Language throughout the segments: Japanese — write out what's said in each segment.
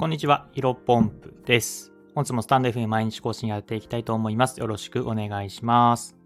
こんにちは、ヒロポンプです。本日もスタンド FM 毎日更新やっていきたいと思います。よろしくお願いします。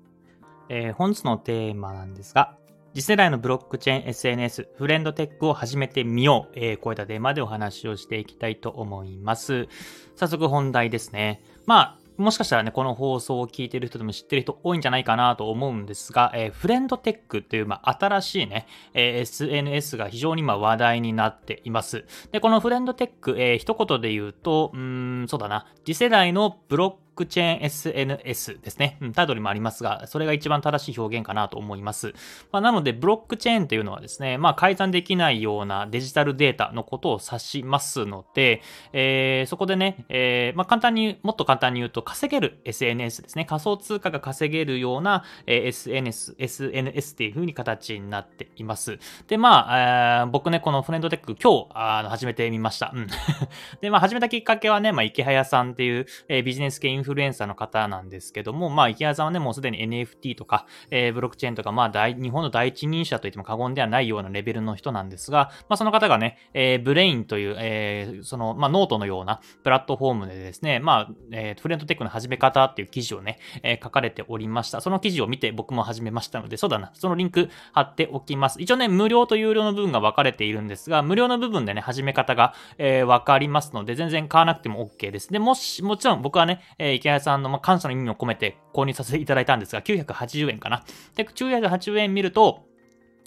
えー、本日のテーマなんですが、次世代のブロックチェーン SNS、フレンドテックを始めてみよう。えー、こういったテーマでお話をしていきたいと思います。早速本題ですね。まあ、もしかしたらね、この放送を聞いてる人でも知ってる人多いんじゃないかなと思うんですが、えー、フレンドテックっていう、まあ、新しいね、えー、SNS が非常に今話題になっています。で、このフレンドテック、えー、一言で言うと、うん、そうだな、次世代のブロックックチェーン SNS ですね。うん、タイトルにもありますが、それが一番正しい表現かなと思います。まあ、なので、ブロックチェーンというのはですね、まあ、改ざんできないようなデジタルデータのことを指しますので、えー、そこでね、えー、まあ、簡単に、もっと簡単に言うと、稼げる SNS ですね。仮想通貨が稼げるような、え、SNS、SNS っていう風に形になっています。で、まあ、えー、僕ね、この friend.tech 今日、あの、始めてみました。うん。で、まあ、始めたきっかけはね、まあ、イケハヤさんっていう、えー、ビジネス系インフルエンサーの方なんですけども、まあ、イケハヤさんはね、もうすでに NFT とか、えー、ブロックチェーンとか、まあ大、日本の第一人者といっても過言ではないようなレベルの人なんですが、まあ、その方がね、えー、 Brain という、えー、その、まあ、ノートのようなプラットフォームでですね、まあ、えー、 friend.tech の始め方っていう記事をね、えー、書かれておりました。その記事を見て僕も始めましたので、そうだな、そのリンク貼っておきます。一応ね、無料と有料の部分が分かれているんですが、無料の部分でね、始め方が、えー、分かりますので、全然買わなくても OK です。で、もし、もちろん僕はね、えー、イケハヤさんの、まあ、感謝の意味を込めて購入させていただいたんですが、980円かな。で、980円見ると、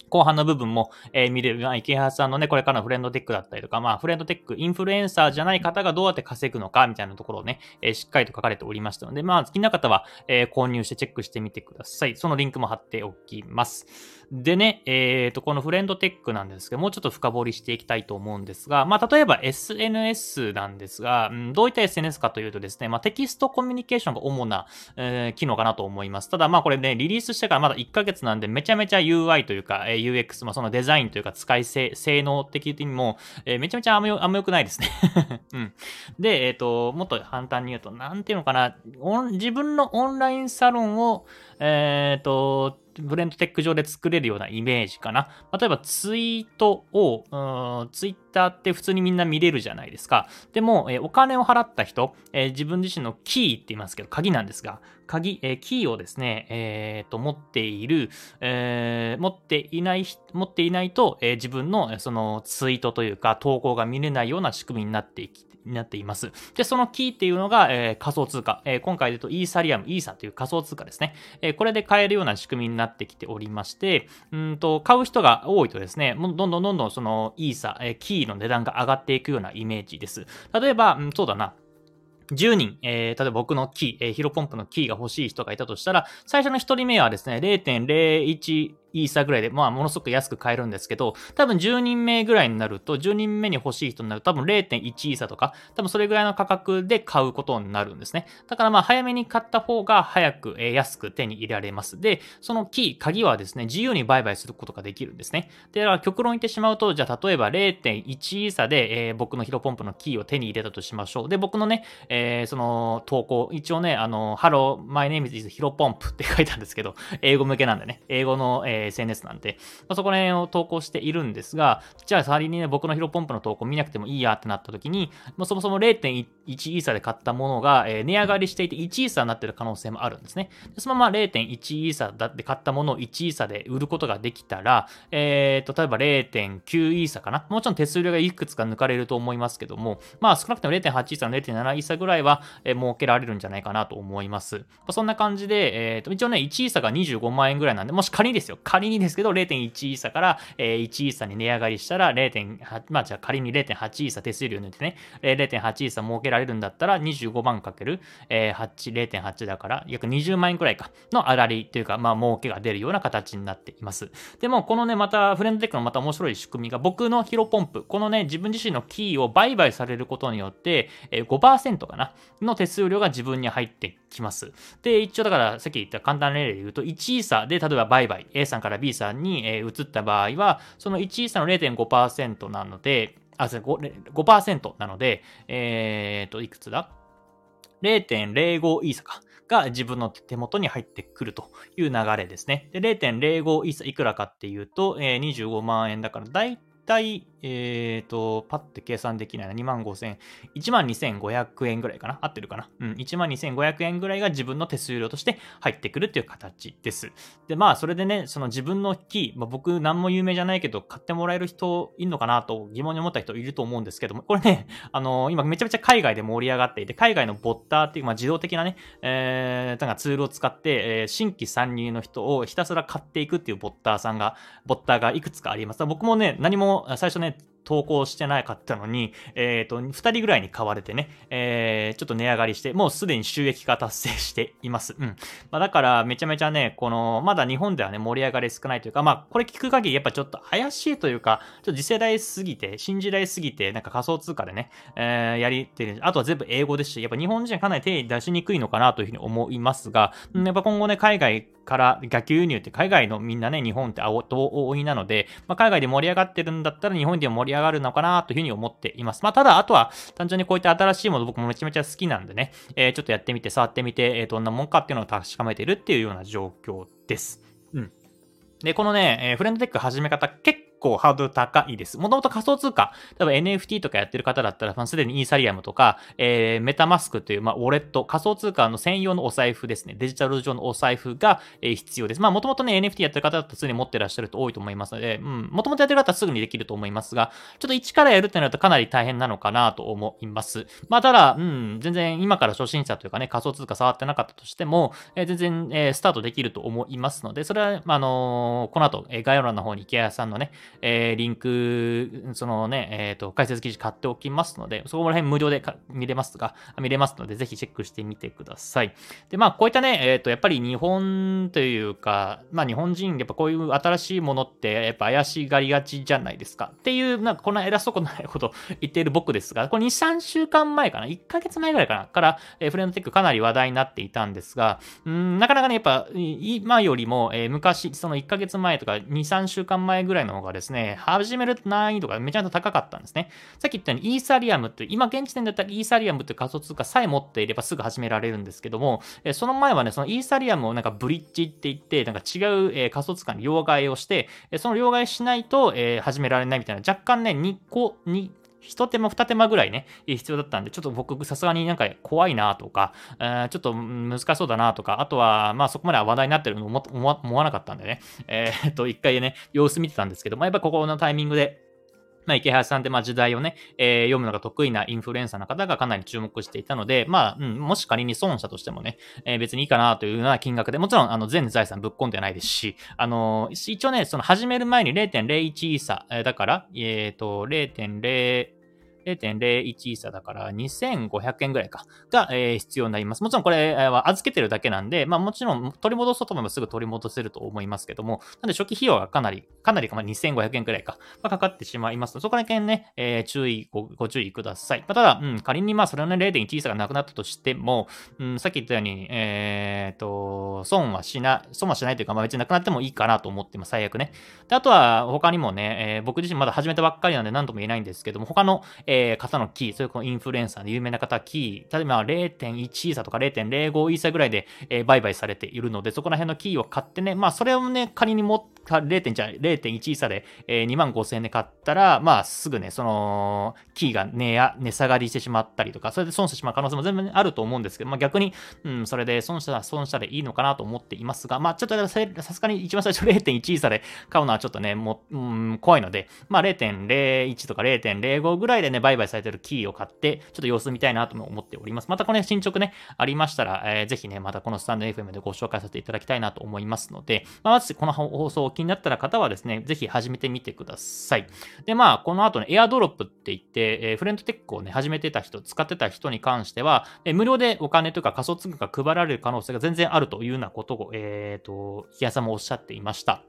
後半の部分も、えー、見れる。まあ、池原さんのね、これからのフレンドテックだったりとか、まあ、フレンドテック、インフルエンサーじゃない方がどうやって稼ぐのか、みたいなところをね、えー、しっかりと書かれておりましたので、まあ、好きな方は、えー、購入してチェックしてみてください。そのリンクも貼っておきます。でね、えっ、ー、と、このフレンドテックなんですけど、もうちょっと深掘りしていきたいと思うんですが、まあ、例えば SNS なんですが、うん、どういった SNS かというとですね、まあ、テキストコミュニケーションが主な、えー、機能かなと思います。ただ、まあ、これね、リリースしてからまだ1ヶ月なんで、めちゃめちゃ UI というか、えー、UX、まあ、そのデザインというか、使い性、性能的にも、えー、めちゃめちゃあんまよあんま良くないですね うん。で、えっ、ー、と、もっと簡単に言うと、なんていうのかな、自分のオンラインサロンを、えっ、ー、と、ブレンドテック上で作れるようなイメージかな。例えばツイートを、ツイッターって普通にみんな見れるじゃないですか。でも、えお金を払った人、え、自分自身のキーって言いますけど、鍵なんですが、鍵、え、キーをですね、えー、と、持っている、えー、持っていない、持っていないと、え、自分のそのツイートというか投稿が見れないような仕組みになっていきになっています。で、そのキーっていうのが、えー、仮想通貨。えー、今回で言うとイーサリアム、イーサという仮想通貨ですね。えー、これで買えるような仕組みになってきておりまして、うんと、買う人が多いとですね、どんどんどんどんそのイーサ、えー、キーの値段が上がっていくようなイメージです。例えば、うん、そうだな。10人、えー、例えば僕のキー、えー、ヒロポンプのキーが欲しい人がいたとしたら、最初の1人目はですね、0.01イーサぐらいで、まあ、ものすごく安く買えるんですけど、多分10人目ぐらいになると、10人目に欲しい人になると、多分0.1イーサとか、多分それぐらいの価格で買うことになるんですね。だからまあ、早めに買った方が早く、えー、安く手に入れられます。で、そのキー、鍵はですね、自由に売買することができるんですね。で、だから極論言ってしまうと、じゃあ例えば0.1イーサで、えー、僕のヒロポンプのキーを手に入れたとしましょう。で、僕のね、えー、その投稿、一応ね、あの、Hello, my name is ヒロポンプって書いたんですけど、英語向けなんでね、英語の、えー、SNS なんで、まあ、そこら辺を投稿しているんですが、じゃあ仮にね、僕のヒロポンプの投稿見なくてもいいやってなった時に、まあ、そもそも0.1イーサで買ったものが、えー、値上がりしていて1イーサになってる可能性もあるんですね。でそのまま0.1イーサだって買ったものを1イーサで売ることができたら、えー、と、例えば0.9イーサかな。もちろん手数料がいくつか抜かれると思いますけども、まあ少なくとも0.8イーサの0.7イーサぐらいは、えー、儲けられるんじゃないかなと思います。まあ、そんな感じで、えー、と、一応ね、1イーサが25万円ぐらいなんで、もし仮にですよ、仮にですけど、0.1イーサから、えー、1イーサに値上がりしたら0.8、まあじゃあ仮に0.8イーサ手数料抜いてね、0.8イーサ儲けられるんだったら25万かける、えー、8、0.8だから約20万円くらいかの粗利というか、まあ儲けが出るような形になっています。でも、このね、またフレンドテックのまた面白い仕組みが僕のヒロポンプ、このね、自分自身のキーを売買されることによって、えー、5%かなの手数料が自分に入ってきます。で、一応だからさっき言った簡単な例で言うと、1イーサで例えば売買、A さんから B さんに、移った場合は、その1イーサの0.5%なので、あ、5%, 5なので、えっ、ー、と、いくつだ ?0.05 イーサか。が自分の手元に入ってくるという流れですね。で、0.05イーサいくらかっていうと、えー、25万円だから、だい体、えっ、ー、と、パッて計算できないな。2万5千、1万2500円ぐらいかな合ってるかなうん、1万2500円ぐらいが自分の手数料として入ってくるっていう形です。で、まあ、それでね、その自分のキー、まあ、僕、何も有名じゃないけど、買ってもらえる人いるのかなと疑問に思った人いると思うんですけども、これね、あのー、今めちゃめちゃ海外で盛り上がっていて、海外のボッターっていう、まあ、自動的なね、えー、なんかツールを使って、えー、新規参入の人をひたすら買っていくっていうボッターさんが、ボッターがいくつかあります。僕もね、何も最初ね、投稿してなかったのに、えっ、ー、と、2人ぐらいに買われてね、えー、ちょっと値上がりして、もうすでに収益化達成しています。うん。まあ、だから、めちゃめちゃね、この、まだ日本ではね、盛り上がり少ないというか、まあ、これ聞く限り、やっぱちょっと怪しいというか、ちょっと次世代すぎて、新時代すぎて、なんか仮想通貨でね、えー、やりてる。あとは全部英語ですし、やっぱ日本人はかなり手出しにくいのかなというふうに思いますが、やっぱ今後ね、海外から逆輸入って海外のみんなね、日本って青と多いなので、まあ、海外で盛り上がってるんだったら日本でも盛り上上がるのかなというふうに思っています。まあ、ただ、あとは単純にこういった新しいもの僕もめちゃめちゃ好きなんでね、えー、ちょっとやってみて、触ってみて、えー、どんなもんかっていうのを確かめているっていうような状況です。うん。で、このね、えー、フレンドテック始め方結構ハードル高いです。もともと仮想通貨、例えば NFT とかやってる方だったら、すでにイーサリアムとか、えー、メタマスクという、まあ、ウォレット、仮想通貨の専用のお財布ですね。デジタル上のお財布が、えー、必要です。まあ、もともとね、NFT やってる方だったらすでに持ってらっしゃると多いと思いますので、うん、もともとやってる方はすぐにできると思いますが、ちょっと一からやるってなるとかなり大変なのかなと思います。まあ、ただ、うん、全然今から初心者というかね、仮想通貨触ってなかったとしても、えー、全然、えー、スタートできると思いますので、それは、まあのー、この後、え、概要欄の方に池谷さんのね、えー、リンクそのね、えっ、ー、と、解説記事買っておきますので、そこら辺無料で見れますが、見れますので、ぜひチェックしてみてください。で、まあ、こういったね、えっ、ー、と、やっぱり日本というか、まあ、日本人、やっぱこういう新しいものって、やっぱ怪しがりがちじゃないですか。っていう、なんかこんな偉そうくないこと 言っている僕ですが、これ2、3週間前かな ?1 ヶ月前ぐらいかな？から、えー、フレンドテックかなり話題になっていたんですが、うん、なかなかね、やっぱ、今よりも、えー、昔、その1ヶ月前とか2、3週間前ぐらいの方がですね、始める難易度がめちゃめちゃ高かったんですね。さっき言ったようにイーサリアムって今現時点だったらイーサリアムって仮想通貨さえ持っていればすぐ始められるんですけども、えその前はね、そのイーサリアムをなんかブリッジって言って、なんか違う、え仮想通貨に両替をして、その両替しないと、え始められないみたいな、若干ね、2個、2、一手間二手間ぐらいね、必要だったんで、ちょっと僕さすがになんか怖いなとか、えー、ちょっと難しそうだなとか、あとは、まあそこまでは話題になってるのも思わなかったんでね、えー、っと、一回ね、様子見てたんですけど、まあやっぱここのタイミングで、まあ、池原さんって、まあ、時代をね、えー、読むのが得意なインフルエンサーの方がかなり注目していたので、まあ、うん、もし仮に損したとしてもね、えー、別にいいかなというような金額で、もちろん、あの、全財産ぶっ込んでないですし、あの、一応ね、その始める前に0.01イーサ、えー、だから、えっ、ー、と、0.0、0.01イーサだから2500円ぐらいか、が、えー、必要になります。もちろんこれは預けてるだけなんで、まあもちろん取り戻そうと思えばすぐ取り戻せると思いますけども、なんで初期費用がかなり、かなりか、まあ、2500円くらいか、まあ、かかってしまいます、そこら辺ね、えー、注意ご、ご注意ください。まあ、ただ、うん、仮にまあそれの、ね、0.1イーサがなくなったとしても、うん、さっき言ったように、えー、と、損はしない、損はしないというか、まあ別になくなってもいいかなと思ってます、最悪ね。で、あとは他にもね、えー、僕自身まだ始めたばっかりなんで何とも言えないんですけども、他の、えー、方のキー、そういうこのインフルエンサーの有名な方、キー、例えば0.1イーサとか0.05イーサぐらいで、えー、売買されているので、そこら辺のキーを買ってね、まあそれをね、仮にも、0.1じゃ0.1イーサで、えー、2万5000円で買ったら、まあすぐね、その、キーが値や、値下がりしてしまったりとか、それで損してしまう可能性も全然あると思うんですけど、まあ逆に、うん、それで損したら損したでいいのかなと思っていますが、まあちょっとさすがに一番最初0.1イーサで買うのはちょっとね、もう、うん、怖いので、まあ0.01とか0.05ぐらいでね、売買されてるキーを買って、ちょっと様子見たいなとも思っております。またこの、ね、進捗ね、ありましたら、えー、ぜひね、またこのスタンド FM でご紹介させていただきたいなと思いますので、まあ、まずこの放送を気になったら方はですね、ぜひ始めてみてください。で、まあ、この後ね、エアドロップって言って、えー、フレンドテックをね、始めてた人、使ってた人に関しては、えー、無料でお金というか仮想通貨が配られる可能性が全然あるというようなことを、えっ、ー、と、日谷さんもおっしゃっていました。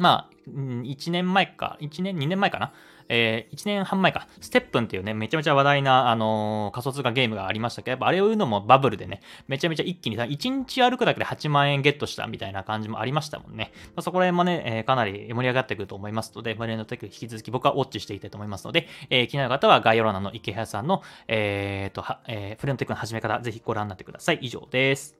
まあ、1年前か、1年、2年前かな？えー、1年半前か、ステップンっていうね、めちゃめちゃ話題な、あのー、仮想通貨ゲームがありましたけど、やっぱあれを言うのもバブルでね、めちゃめちゃ一気にさ、1日歩くだけで8万円ゲットしたみたいな感じもありましたもんね。まあ、そこら辺もね、えー、かなり盛り上がってくると思いますので、フレンドテック引き続き僕はウォッチしていきたいと思いますので、えー、気になる方は概要欄の池原さんの、えーと、えー、フレンドテックの始め方、ぜひご覧になってください。以上です。